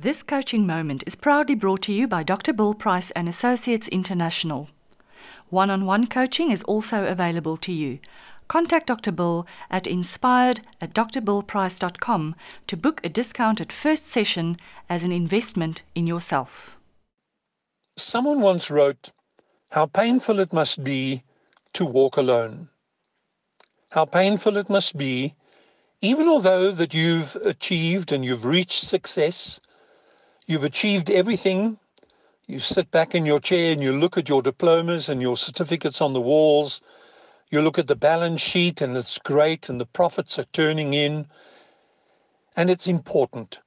This coaching moment is proudly brought to you by Dr. Bill Price and Associates International. One on one coaching is also available to you. Contact Dr. Bill at inspired at drbillprice.com to book a discounted first session as an investment in yourself. Someone once wrote, How painful it must be to walk alone. How painful it must be, even although that you've achieved and you've reached success You've achieved everything. You sit back in your chair and you look at your diplomas and your certificates on the walls. You look at the balance sheet and it's great and the profits are turning in and it's important.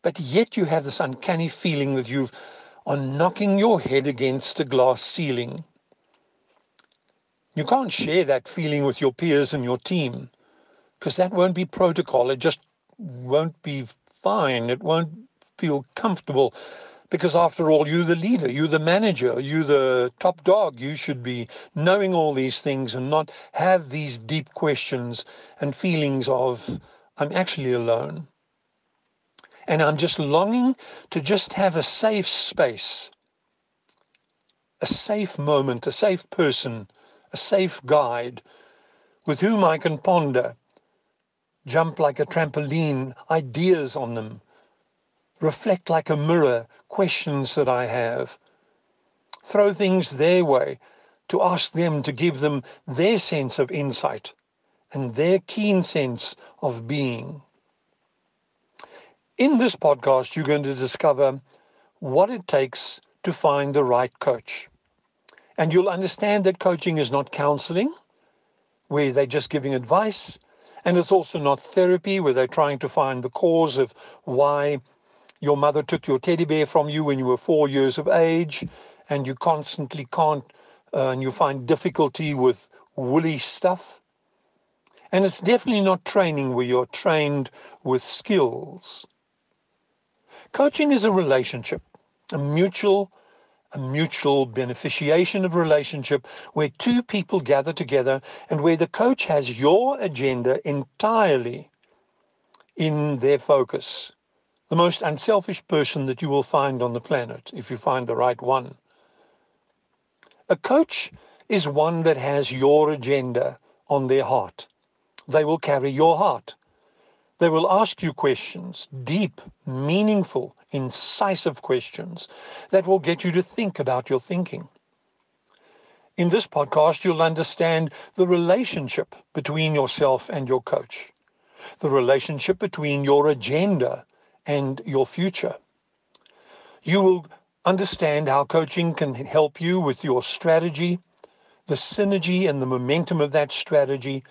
But yet you have this uncanny feeling that you are knocking your head against a glass ceiling. You can't share that feeling with your peers and your team because that won't be protocol. It just won't be fine. It won't feel comfortable because after all you're the leader you're the manager you're the top dog. You should be knowing all these things and not have these deep questions and feelings of i'm actually alone and i'm just longing to just have a safe space a safe moment a safe person a safe guide with whom i can ponder jump like a trampoline ideas on them reflect like a mirror questions that I have, throw things their way to ask them to give them their sense of insight and their keen sense of being. In this podcast, you're going to discover what it takes to find the right coach. And you'll understand that coaching is not counseling, where they're just giving advice. And it's also not therapy, where they're trying to find the cause of why your mother took your teddy bear from you when you were four years of age, and you constantly can't, uh, and you find difficulty with woolly stuff. And it's definitely not training where you're trained with skills. Coaching is a relationship, a mutual a mutual beneficiation of relationship where two people gather together and where the coach has your agenda entirely in their focus the most unselfish person that you will find on the planet, if you find the right one. A coach is one that has your agenda on their heart. They will carry your heart. They will ask you questions, deep, meaningful, incisive questions that will get you to think about your thinking. In this podcast, you'll understand the relationship between yourself and your coach, the relationship between your agenda and your future. You will understand how coaching can help you with your strategy, the synergy and the momentum of that strategy,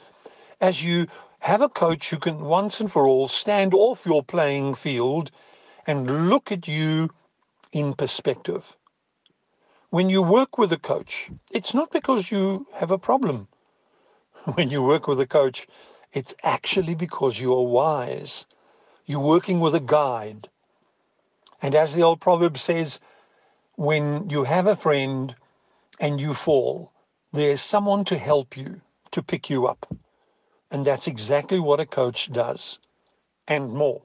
as you have a coach who can once and for all stand off your playing field and look at you in perspective. When you work with a coach, it's not because you have a problem. When you work with a coach, it's actually because you are wise you're working with a guide. And as the old proverb says, when you have a friend and you fall, there's someone to help you, to pick you up. And that's exactly what a coach does, and more.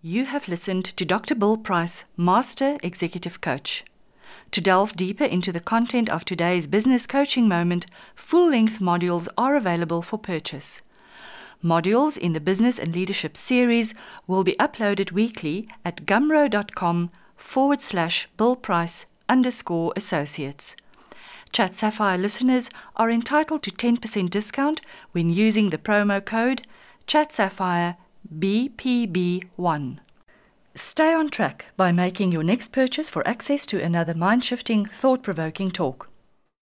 You have listened to Dr. Bill Price, Master Executive Coach. To delve deeper into the content of today's business coaching moment, full length modules are available for purchase. Modules in the Business and Leadership series will be uploaded weekly at gumroad.com forward slash Bill Price underscore associates. Chat Sapphire listeners are entitled to 10% discount when using the promo code Chat Sapphire BPB1. Stay on track by making your next purchase for access to another mind shifting, thought provoking talk.